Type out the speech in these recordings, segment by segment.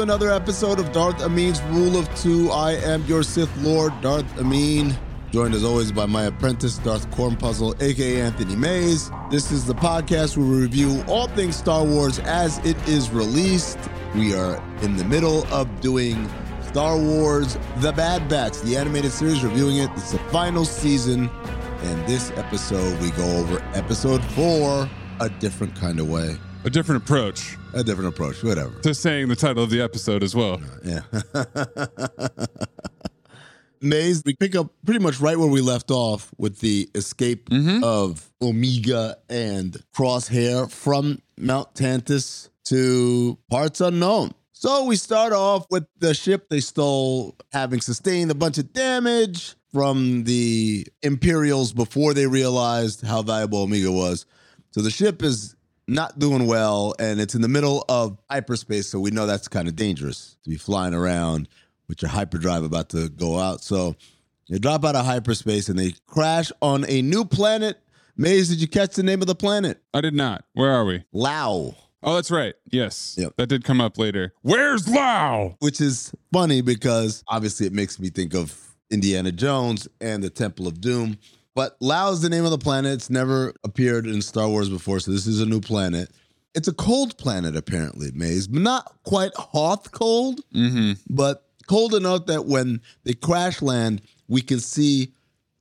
Another episode of Darth Amin's Rule of Two. I am your Sith Lord, Darth Amin, joined as always by my apprentice, Darth Cornpuzzle, aka Anthony Mays. This is the podcast where we review all things Star Wars as it is released. We are in the middle of doing Star Wars The Bad Batch, the animated series, reviewing it. It's the final season. And this episode, we go over episode four, A Different Kind of Way. A different approach A different approach, whatever. to saying the title of the episode as well. Yeah. Maze, we pick up pretty much right where we left off with the escape mm-hmm. of Omega and Crosshair from Mount Tantus to parts unknown. So we start off with the ship they stole having sustained a bunch of damage from the Imperials before they realized how valuable Omega was. So the ship is not doing well and it's in the middle of hyperspace so we know that's kind of dangerous to be flying around with your hyperdrive about to go out so they drop out of hyperspace and they crash on a new planet maze did you catch the name of the planet I did not. Where are we? Lau Oh, that's right. Yes. Yep. That did come up later. Where's Lau? which is funny because obviously it makes me think of indiana jones and the temple of doom but Lau is the name of the planet it's never appeared in star wars before so this is a new planet it's a cold planet apparently maze but not quite hoth cold Mm-hmm. but cold enough that when they crash land, we can see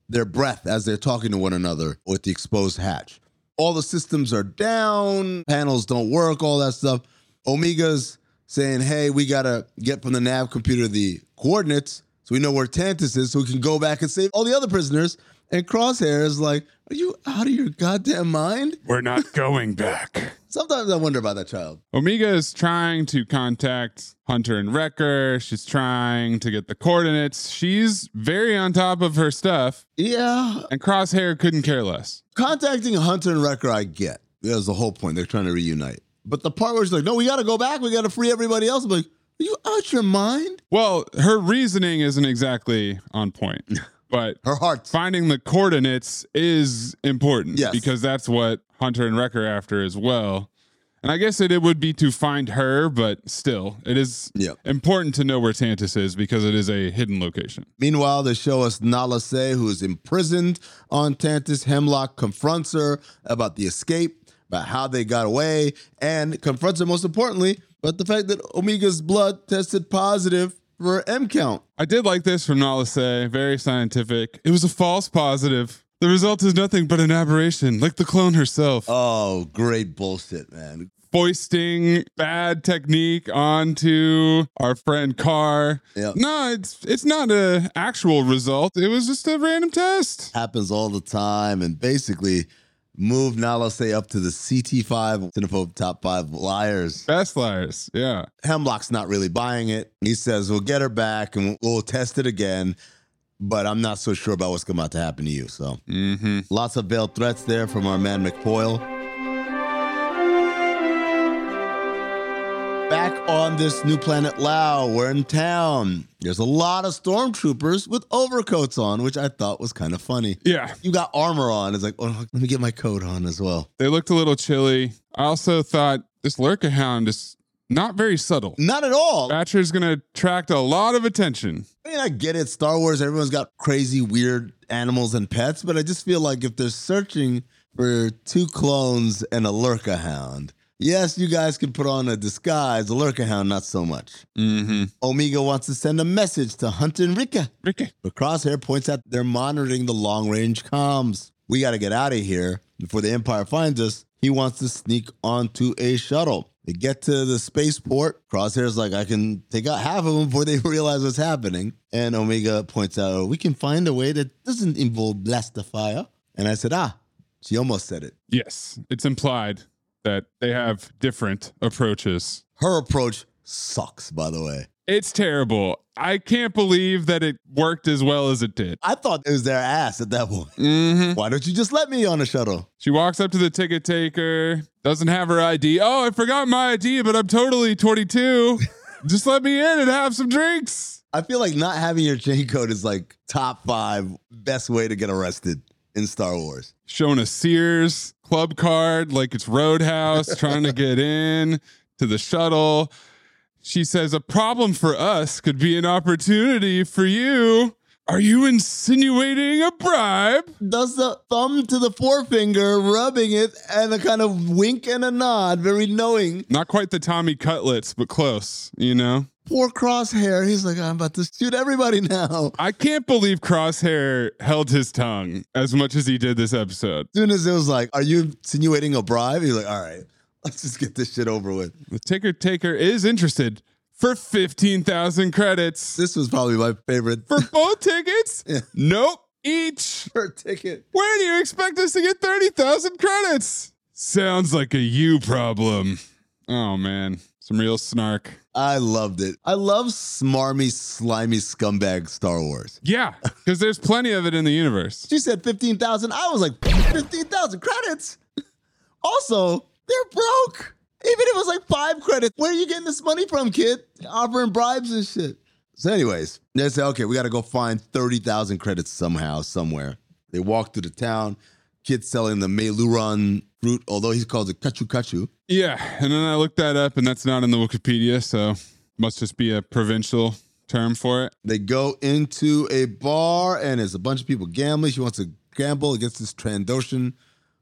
their breath as they're talking to one another with the exposed hatch. All the systems are down, panels don't work, all that stuff. Omega's saying, hey, we gotta get from the nav computer the coordinates so we know where Tantus is so we can go back and save all the other prisoners. And Crosshair is like, are you out of your goddamn mind? We're not going back. Sometimes I wonder about that child. Omega is trying to contact Hunter and Wrecker. She's trying to get the coordinates. She's very on top of her stuff, Yeah, and Crosshair couldn't care less. contacting Hunter and Wrecker, I get. That was the whole point. They're trying to reunite. But the part where she's like, no, we got to go back. We got to free everybody else. I'm like, are you out your mind? Well, her reasoning isn't exactly on point, but Her heart's finding the coordinates is important Yes. because that's what Hunter and Wrecker are after as well. And I guess it, it would be to find her, but still, it is Yeah. important to know where Tantus is because it is a hidden location. Meanwhile, they show us Nala Se, who is imprisoned on Tantus. Hemlock confronts her about the escape, about how they got away, and confronts her most importantly, but the fact that Omega's blood tested positive for M count. I did like this from Nala Se, very scientific. It was a false positive. The result is nothing but an aberration, like the clone herself. Oh, great bullshit, man. foisting bad technique onto our friend Carr. Yep. No, it's it's not a actual result. It was just a random test. happens all the time and basically move Nala Se up to the CT5 Cinephobe top five liars. Best liars. Yeah. Hemlock's not really buying it. He says, We'll get her back and we'll test it again. But I'm not so sure about what's about to happen to you. So Mm-hmm. lots of veiled threats there from our man McFoyle. Back on this new planet Lau, we're in town. There's a lot of stormtroopers with overcoats on, which I thought was kind of funny. Yeah. You got armor on. It's like, oh, let me get my coat on as well. They looked a little chilly. I also thought this Lurca Hound is not very subtle. Not at all. Thatcher's gonna attract a lot of attention. I mean, I get it. Star Wars, everyone's got crazy, weird animals and pets, but I just feel like if they're searching for two clones and a Lurca Hound, yes, you guys can put on a disguise. A Lurca Hound, not so much. Mm-hmm. Omega wants to send a message to Hunt and Rika, Ricky. but Crosshair points out they're monitoring the long range comms. We got to get out of here before the Empire finds us. He wants to sneak onto a shuttle. They get to the spaceport. Crosshair's like, I can take out half of them before they realize what's happening. And Omega points out, oh, we can find a way that doesn't involve blast the fire. And I said, ah, she almost said it. Yes, it's implied that they have different approaches. Her approach sucks, by the way. It's terrible. I can't believe that it worked as well as it did. I thought it was their ass at that point. Mm-hmm. Why don't you just let me on the shuttle? She walks up to the ticket taker, doesn't have her ID. Oh, I forgot my ID, but I'm totally 22. just let me in and have some drinks. I feel like not having your chain code is like top five best way to get arrested in Star Wars. Shona Sears club card like it's Roadhouse, trying to get in to the shuttle. She says, A problem for us could be an opportunity for you. Are you insinuating a bribe? Does the thumb to the forefinger, rubbing it, and a kind of wink and a nod, very knowing. Not quite the Tommy Cutlets, but close, you know? Poor Crosshair. He's like, I'm about to shoot everybody now. I can't believe Crosshair held his tongue as much as he did this episode. As soon as it was like, Are you insinuating a bribe? He's like, All right, let's just get this shit over with. The ticker taker is interested for 15,000 credits. This was probably my favorite. For both tickets? Yeah. Nope. Each. Per ticket. Where do you expect us to get 30,000 credits? Sounds like a you problem. Oh, man. Some real snark. I loved it. I love smarmy, slimy scumbag Star Wars. Yeah, because there's plenty of it in the universe. She said 15,000. I was like, 15,000 credits? Also, they're broke. Even if it was like five credits, where are you getting this money from, kid? Offering bribes and shit. So, anyways, they say, okay, we got to go find 30,000 credits somehow, somewhere. They walk through the town. Kid selling the Meiloorun fruit, although he calls it kachu kachu. Yeah, and then I looked that up, and that's not in the Wikipedia, so must just be a provincial term for it. They go into a bar, and there's a bunch of people gambling. She wants to gamble against this Trandoshan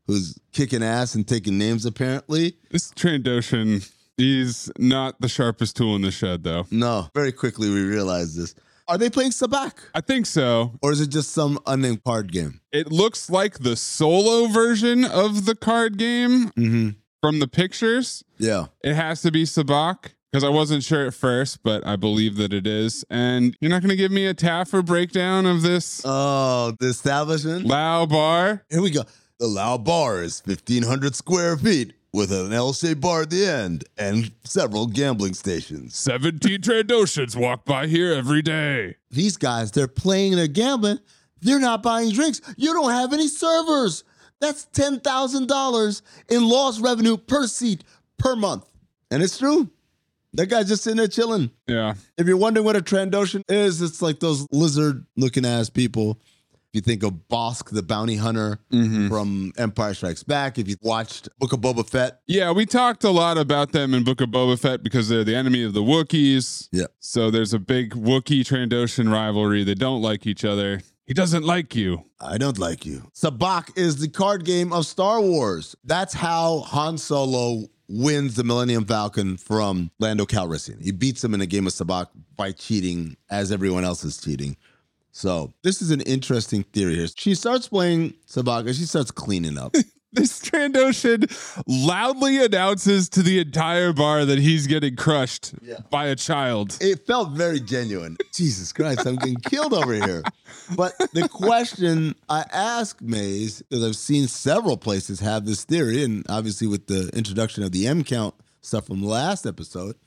who's kicking ass and taking names, apparently. This Trandoshan, he's not the sharpest tool in the shed, though. No, very quickly we realize this. Are they playing Sabacc? I think so. Or is it just some unnamed card game? It looks like the solo version of the card game Mm-hmm. from the pictures. Yeah. It has to be Sabacc because I wasn't sure at first, but I believe that it is. And you're not going to give me a Taffer breakdown of this Oh, the establishment? Lau bar? Here we go. The Lau Bar is 1,500 square feet with an L-shaped bar at the end and several gambling stations. 17 Trandoshans walk by here every day. These guys, they're playing, they're gambling. They're not buying drinks. You don't have any servers. That's $10,000 in lost revenue per seat per month. And it's true. That guy's just sitting there chilling. Yeah. If you're wondering what a Trandoshan is, it's like those lizard looking ass people. You think of Bossk, the bounty hunter mm-hmm. from Empire Strikes Back, if you watched Book of Boba Fett, Yeah, we talked a lot about them in Book of Boba Fett because they're the enemy of the Wookiees. Yeah. So there's a big Wookiee Trandoshan rivalry. They don't like each other. He doesn't like you. I don't like you. Sabacc is the card game of Star Wars. That's how Han Solo wins the Millennium Falcon from Lando Calrissian. He beats him in a game of Sabacc by cheating as everyone else is cheating. So this is an interesting theory here. She starts playing Sabacc and she starts cleaning up. This Trandoshan loudly announces to the entire bar that he's getting crushed Yeah. by a child. it felt very genuine. Jesus Christ, I'm getting killed over here. But the question I ask Maze, because I've seen several places have this theory, and obviously with the introduction of the M count stuff from the last episode,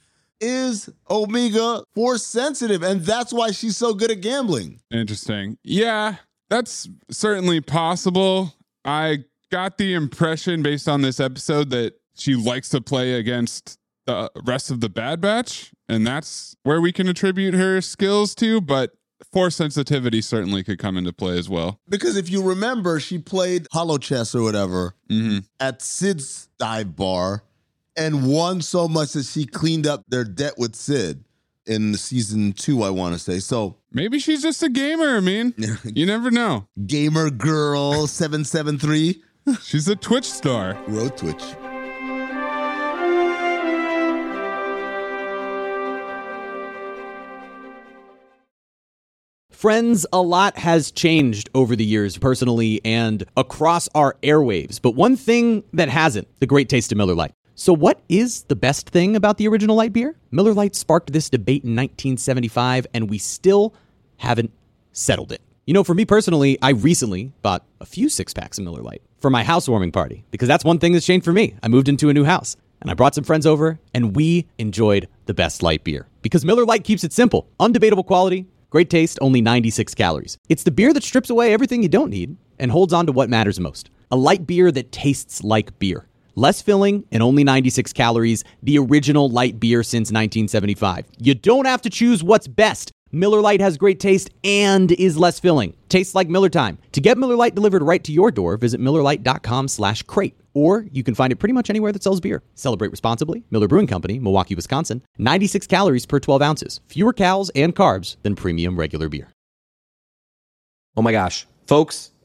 is Omega force sensitive, and that's why she's so good at gambling. Interesting. Yeah, that's certainly possible. I got the impression based on this episode that she likes to play against the rest of the Bad Batch, and that's where we can attribute her skills to, but force sensitivity certainly could come into play as well. Because if you remember, she played Holochess or whatever hmm at Sid's dive bar and won so much that she cleaned up their debt with Sid in the season two, I want to say. So, Maybe she's just a gamer. I mean, you never know. Gamer Girl 773 She's a Twitch star. Road Twitch. Friends, a lot has changed over the years, personally and across our airwaves. But one thing that hasn't the great taste of Miller Lite. So, what is the best thing about the original light beer? Miller Lite sparked this debate in 1975, and we still haven't settled it. You know, for me personally, I recently bought a few six packs of Miller Lite for my housewarming party because that's one thing that's changed for me. I moved into a new house and I brought some friends over and we enjoyed the best light beer because Miller Lite keeps it simple, undebatable quality, great taste, only 96 calories. It's the beer that strips away everything you don't need and holds on to what matters most. A light beer that tastes like beer. Less filling and only 96 calories, the original light beer since 1975. You don't have to choose what's best. Miller Lite has great taste and is less filling. Tastes like Miller time. To get Miller Lite delivered right to your door, visit MillerLite.com slash crate. Or you can find it pretty much anywhere that sells beer. Celebrate responsibly. Miller Brewing Company, Milwaukee, Wisconsin. 96 calories per 12 ounces. Fewer calories and carbs than premium regular beer. Oh my gosh. Folks,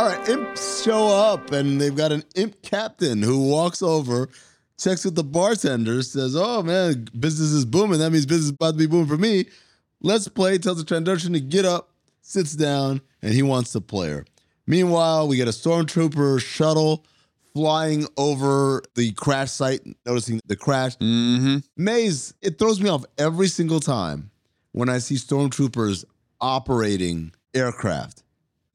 All right, imps show up and they've got an imp captain who walks over, checks with the bartender, says, Oh man, business is booming. That means business is about to be booming for me. Let's play. Tells the Trandoshan to get up, sits down, and he wants to play her. Meanwhile, we get a stormtrooper shuttle flying over the crash site, noticing the crash. Mm-hmm. Maze, it throws me off every single time when I see stormtroopers operating aircraft.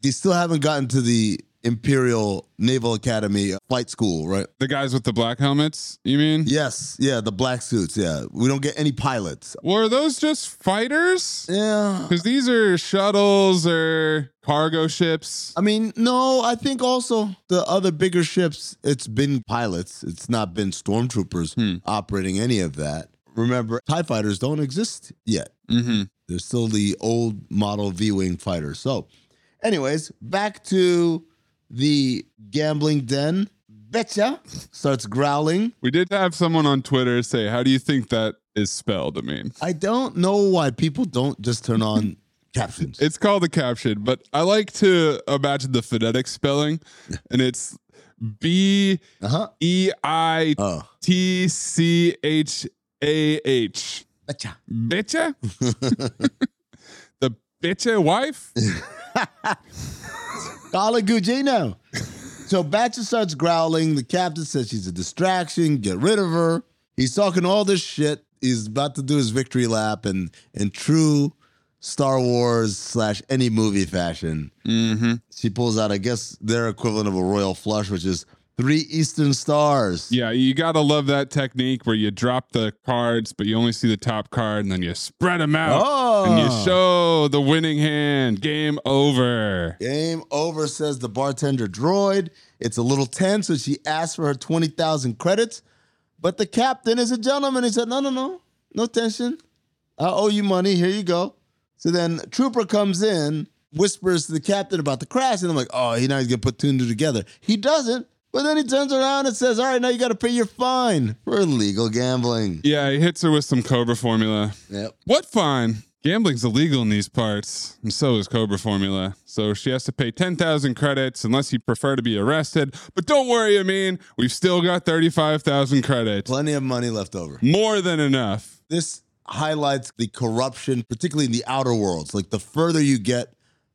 They still haven't gotten to the Imperial Naval Academy flight school, right? The guys with the black helmets, you mean? Yes, yeah, the black suits. Yeah, we don't get any pilots. Were those just fighters? Yeah, Because these are shuttles or cargo ships. I mean, no, I think also the other bigger ships, it's been pilots. It's not been stormtroopers operating any of that. Remember, TIE fighters don't exist yet. Mm-hmm. They're still the old model V Wing fighters. So, anyways, back to the gambling den. Betcha starts growling. We did have someone on Twitter say, "How do you think that is spelled?" I mean, I don't know why people don't just turn on captions. it's called a caption, but I like to imagine the phonetic spelling, and it's B E I T C H A H. Uh huh. E I Oh, T C H A H. betcha. The betcha wife? Call it Gugino. So Batcher starts growling. The captain says she's a distraction. Get rid of her. He's talking all this shit. He's about to do his victory lap, and in true Star Wars slash any movie fashion, Mm-hmm. she pulls out, I guess, their equivalent of a royal flush, which is three Eastern stars. Yeah, you gotta love that technique where you drop the cards, but you only see the top card, and then you spread them out, and you Oh. show the winning hand. Game over. Game over, says the bartender droid. It's a little tense, so she asks for her 20,000 credits. But the captain is a gentleman. He said, No, no, no, no tension. I owe you money. Here you go. So then Trooper comes in, whispers to the captain about the crash, and I'm like, Oh, he now he's going to put two and two together. He doesn't. But then he turns around and says, All right, now you got to pay your fine for illegal gambling. Yeah, he hits her with some Cobra formula. Yep. What fine? Gambling's illegal in these parts, and so is Cobra formula. So she has to pay 10,000 credits unless you prefer to be arrested. But don't worry, I mean, we've still got 35,000 credits. Plenty of money left over. More than enough. this highlights the corruption, particularly in the outer worlds. Like the further you get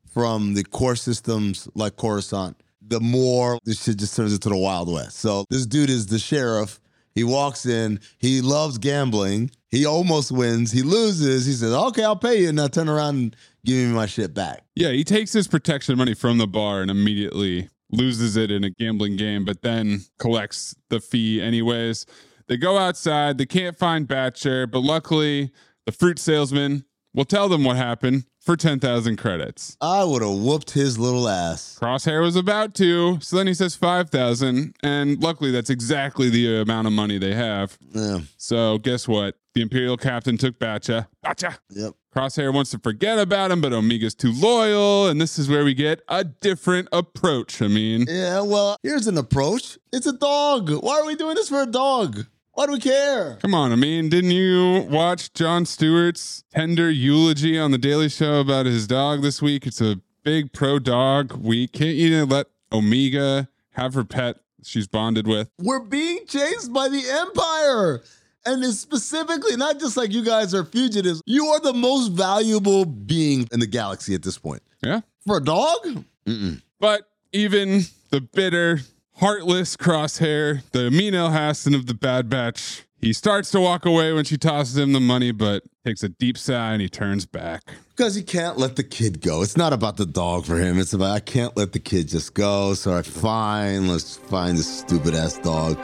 from the core systems like Coruscant, the more this shit just turns into the Wild West. So this dude is the sheriff. He walks in, he loves gambling. He almost wins. He loses. He says, Okay, I'll pay you. And now turn around and give me my shit back. Yeah, he takes his protection money from the bar and immediately loses it in a gambling game, but then collects the fee anyways. They go outside. They can't find Batcher, but luckily, the fruit salesman will tell them what happened for 10,000 credits. I would have whooped his little ass. Crosshair was about to, so then he says 5,000, and luckily that's exactly the amount of money they have. Yeah. So guess what? The Imperial captain took Batcha. Batcha! Yep. Crosshair wants to forget about him, but Omega's too loyal, and this is where we get a different approach. I mean, Yeah, well, here's an approach. It's a dog. Why are we doing this for a dog? Why do we care? come on. I mean, didn't you watch Jon Stewart's tender eulogy on The Daily Show about his dog this week? It's a big pro dog week. Can't you let Omega have her pet she's bonded with? We're being chased by the Empire. And it's specifically not just like you guys are fugitives. You are the most valuable being in the galaxy at this point. Yeah. For a dog? Mm-mm. But even the bitter, heartless crosshair, the Amin Elhassan of the Bad Batch, he starts to walk away when she tosses him the money, but takes a deep sigh and he turns back. Because he can't let the kid go. It's not about the dog for him. It's about, I can't let the kid just go. So I fine, let's find this stupid ass dog.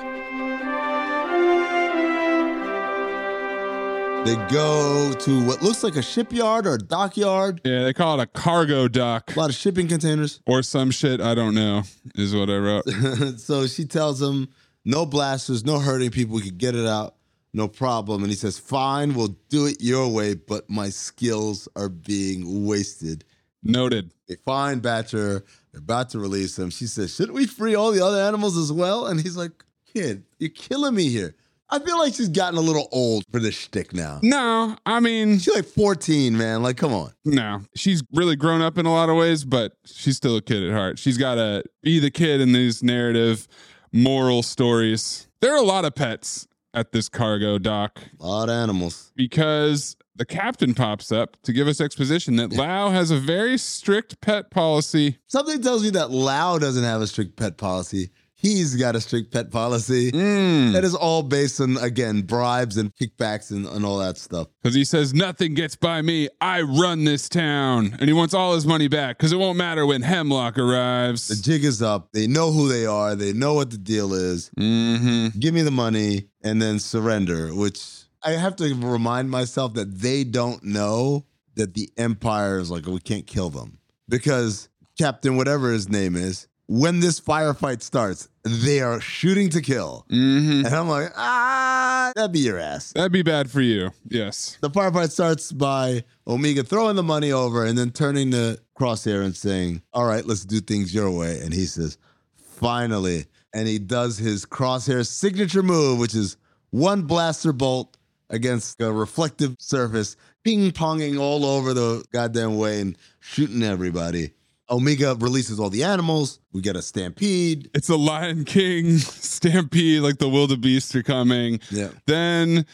They go to what looks like a shipyard or a dockyard. Yeah, they call it a cargo dock A lot of shipping containers. or some shit. I don't know, is what I wrote. so she tells him, no blasters, no hurting people. We could get it out, no problem. And he says, fine, we'll do it your way, but my skills are being wasted. Noted. They find Batcher. They're about to release him. She says, shouldn't we free all the other animals as well? And he's like, kid, you're killing me here. I feel like she's gotten a little old for this shtick now. No, I mean, She's like 14, man. Like, come on. no. She's really grown up in a lot of ways, but she's still a kid at heart. She's got to be the kid in these narrative, moral stories. There are a lot of pets at this cargo dock. A lot of animals. because the captain pops up to give us exposition that Lau has a very strict pet policy. Something tells me that Lau doesn't have a strict pet policy. He's got a strict pet policy. Mm. That is all based on, again, bribes and kickbacks and, and all that stuff. Because he says, Nothing gets by me. I run this town. And he wants all his money back because it won't matter when Hemlock arrives. The jig is up. They know who they are. They know what the deal is. Mm-hmm. Give me the money and then surrender, which I have to remind myself that they don't know that the Empire is like, we can't kill them. Because Captain, whatever his name is, when this firefight starts, they are shooting to kill. Mm-hmm. And I'm like, ah, that'd be your ass. That'd be bad for you. Yes. The firefight starts by Omega throwing the money over and then turning to Crosshair and saying, All right, let's do things your way. And he says, Finally. And he does his Crosshair signature move, which is one blaster bolt against a reflective surface, ping ponging all over the goddamn way and shooting everybody. Omega releases all the animals. We get a stampede. It's a Lion King stampede, like the wildebeest are coming. Yeah. Then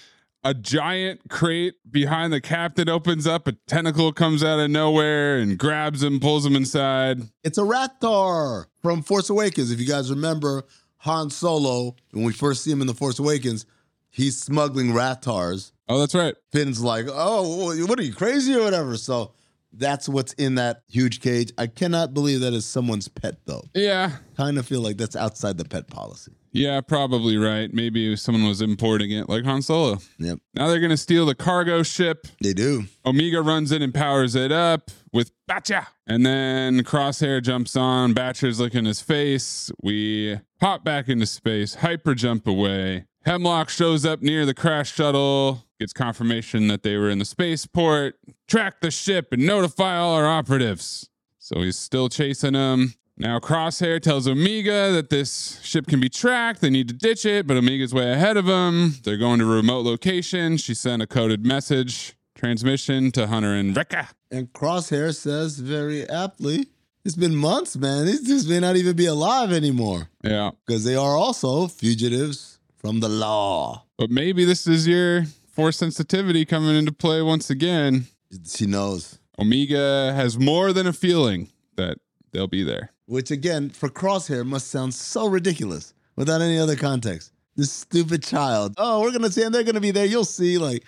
a giant crate behind the captain opens up. A tentacle comes out of nowhere and grabs him, pulls him inside. It's a Raptor from Force Awakens. If you guys remember Han Solo, when we first see him in The Force Awakens, he's smuggling Raptors. Oh, that's right. Finn's like, oh, what are you, crazy or whatever? So that's what's in that huge cage. I cannot believe that is someone's pet, though. Yeah. Kind of feel like that's outside the pet policy. Yeah, probably right. Maybe someone was importing it like Han Solo. Yep, Now they're going to steal the cargo ship. they do. Omega runs in and powers it up with Batcher. And then Crosshair jumps on. Batcher's licking his face. We pop back into space, hyper jump away. Hemlock shows up near the crash shuttle, gets confirmation that they were in the spaceport, track the ship, and notify all our operatives. So he's still chasing them. Now Crosshair tells Omega that this ship can be tracked. They need to ditch it, but Omega's way ahead of them. They're going to a remote location. She sent a coded message transmission to Hunter and Wrecker. And Crosshair says very aptly, it's been months, man. These dudes may not even be alive anymore Yeah. because they are also fugitives from the law. But maybe this is your force sensitivity coming into play once again. She knows. Omega has more than a feeling that they'll be there. Which again, for Crosshair, must sound so ridiculous without any other context. This stupid child. Oh, we're gonna see, and they're gonna be there. You'll see. Like,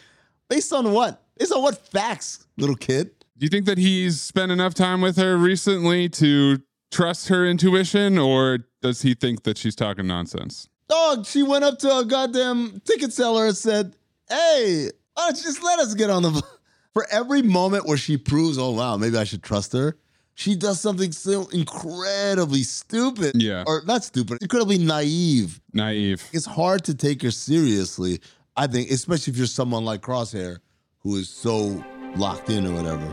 based on what? Based on what facts, little kid? Do you think that he's spent enough time with her recently to trust her intuition or does he think that she's talking nonsense? Dog, she went up to a goddamn ticket seller and said, Hey, why don't you just let us get on the. For every moment where she proves, oh, wow, maybe I should trust her, she does something so incredibly stupid. Yeah. Or not stupid, incredibly naive. Naive. It's hard to take her seriously, I think, especially if you're someone like Crosshair who is so locked in or whatever.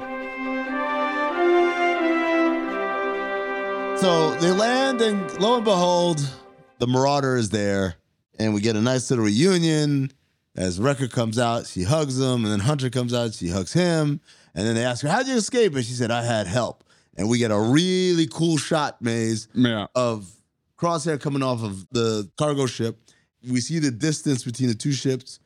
So they land, and lo and behold, the Marauder is there, and we get a nice little reunion. As Wrecker comes out, she hugs him, and then Hunter comes out, she hugs him, and then they ask her, "How'd you escape?" And she said, "I had help." And we get a really cool shot, Maze, Yeah. of Crosshair coming off of the cargo ship. We see the distance between the two ships,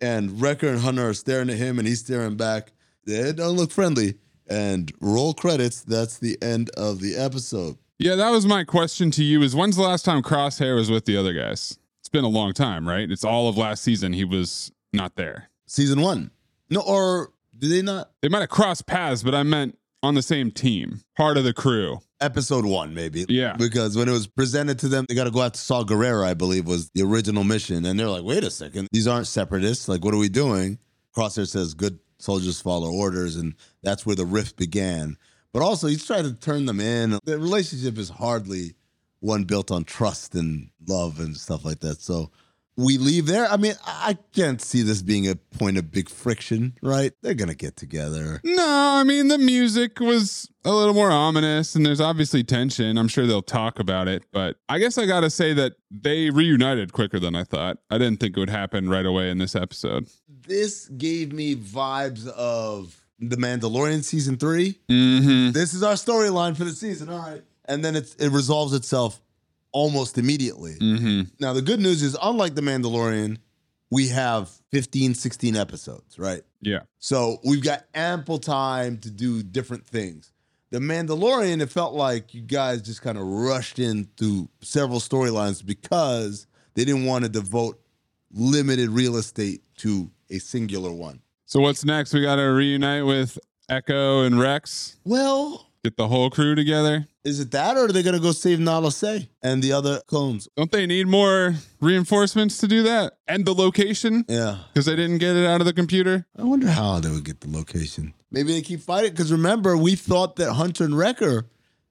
and Wrecker and Hunter are staring at him, and he's staring back. They don't look friendly. And roll credits. That's the end of the episode. Yeah, that was my question to you is when's the last time Crosshair was with the other guys? Been a long time, right? It's all of last season he was not there. Season one. No, or did they not? They might have crossed paths, but I meant on the same team, part of the crew. Episode one, maybe. Yeah. Because when it was presented to them, they got to go out to Saw Gerrera, I believe, was the original mission. And they're like, wait a second, these aren't separatists. Like, what are we doing? Crosshair says, good soldiers follow orders. And that's where the rift began. But also, he's trying to turn them in. The relationship is hardly one built on trust and love and stuff like that. So we leave there. I mean, I can't see this being a point of big friction, right? They're going to get together. No, I mean the music was a little more ominous and there's obviously tension. I'm sure they'll talk about it, but I guess I got to say that they reunited quicker than I thought. I didn't think it would happen right away in this episode. This gave me vibes of The Mandalorian season three. Mhm. This is our storyline for the season. All right. And then it's, it resolves itself almost immediately. Mhm. Now, the good news is, unlike The Mandalorian, we have 15, 16 episodes, right? Yeah. So we've got ample time to do different things. The Mandalorian, it felt like you guys just kind of rushed in through several storylines because they didn't want to devote limited real estate to a singular one. So what's next? We got to reunite with Echo and Rex. Well, Get the whole crew together. is it that or are they going to go save Nala Se and the other clones? Don't they need more reinforcements to do that? And the location? Yeah. Because they didn't get it out of the computer? I wonder how they would get the location. Maybe they keep fighting because remember, we thought that Hunter and Wrecker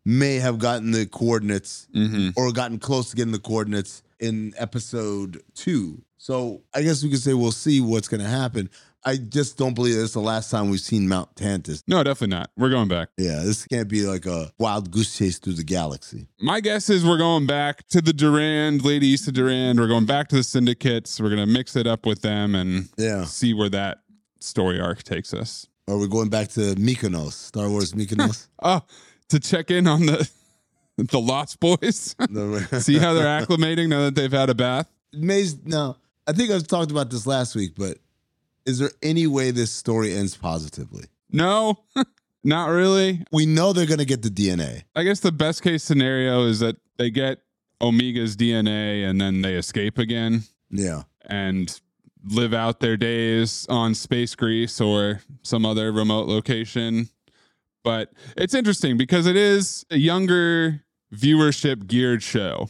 may have gotten the coordinates mm-hmm. or gotten close to getting the coordinates in episode two. So I guess we could say we'll see what's going to happen. I just don't believe it's the last time we've seen Mount Tantus. No, definitely not. We're going back. Yeah, this can't be like a wild goose chase through the galaxy. My guess is we're going back to the Durand, Lady Issa Durand. We're going back to the syndicates. We're going to mix it up with them and Yeah. see where that story arc takes us. Or we're going back to Mykonos, Star Wars Mykonos. Oh, to check in on the the Lost Boys. See how they're acclimating now that they've had a bath. Maze, no, I think I've talked about this last week, but is there any way this story ends positively? No, not really. We know they're going to get the DNA. I guess the best case scenario is that they get Omega's DNA and then they escape again Yeah. and live out their days on Space Greece or some other remote location. But it's interesting because it is a younger viewership geared show.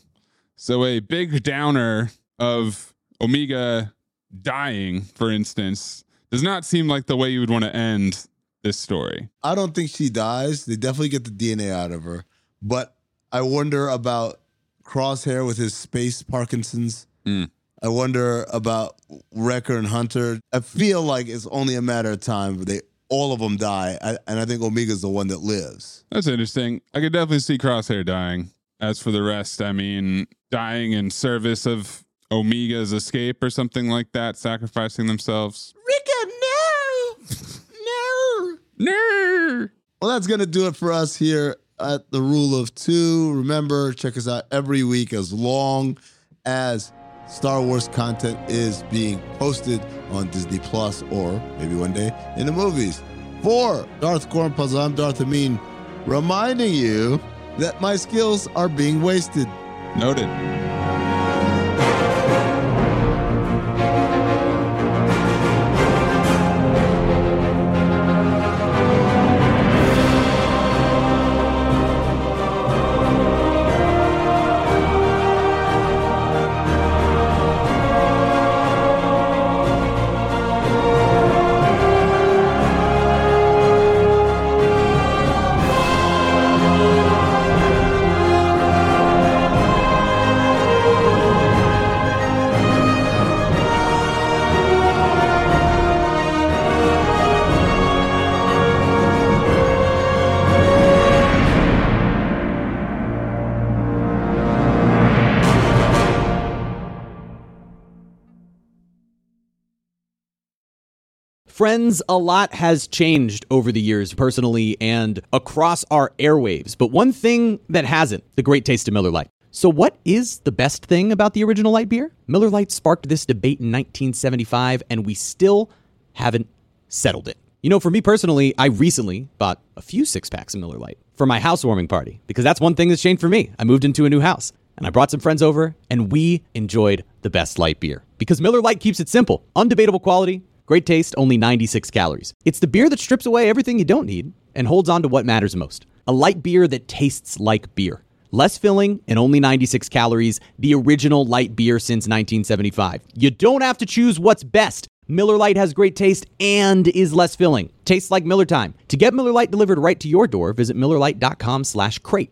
So a big downer of Omega dying, for instance, does not seem like the way you would want to end this story. I don't think she dies. They definitely get the DNA out of her. But I wonder about Crosshair with his space Parkinson's. Mm. I wonder about Wrecker and Hunter. I feel like it's only a matter of time. But they all of them die, I, and I think Omega's the one that lives. That's interesting. I could definitely see Crosshair dying. As for the rest, I mean, dying in service of Omega's escape or something like that, sacrificing themselves. Wrecker, no, no. No. Well, that's going to do it for us here at the Rule of Two. Remember, check us out every week as long as Star Wars content is being posted on Disney Plus or maybe one day in the movies. For Darth Cornpuzzle, I'm Darth Amin, reminding you that my skills are being wasted. Noted. A lot has changed over the years, personally and across our airwaves. But one thing that hasn't the great taste of Miller Lite. So, what is the best thing about the original light beer? Miller Lite sparked this debate in 1975, and we still haven't settled it. You know, for me personally, I recently bought a few six packs of Miller Lite for my housewarming party because that's one thing that's changed for me. I moved into a new house and I brought some friends over and we enjoyed the best light beer because Miller Lite keeps it simple, undebatable quality, great taste, only 96 calories. It's the beer that strips away everything you don't need and holds on to what matters most. A light beer that tastes like beer. Less filling and only 96 calories, the original light beer since 1975. You don't have to choose what's best. Miller Lite has great taste and is less filling. Tastes like Miller time. To get Miller Lite delivered right to your door, visit MillerLite.com slash crate.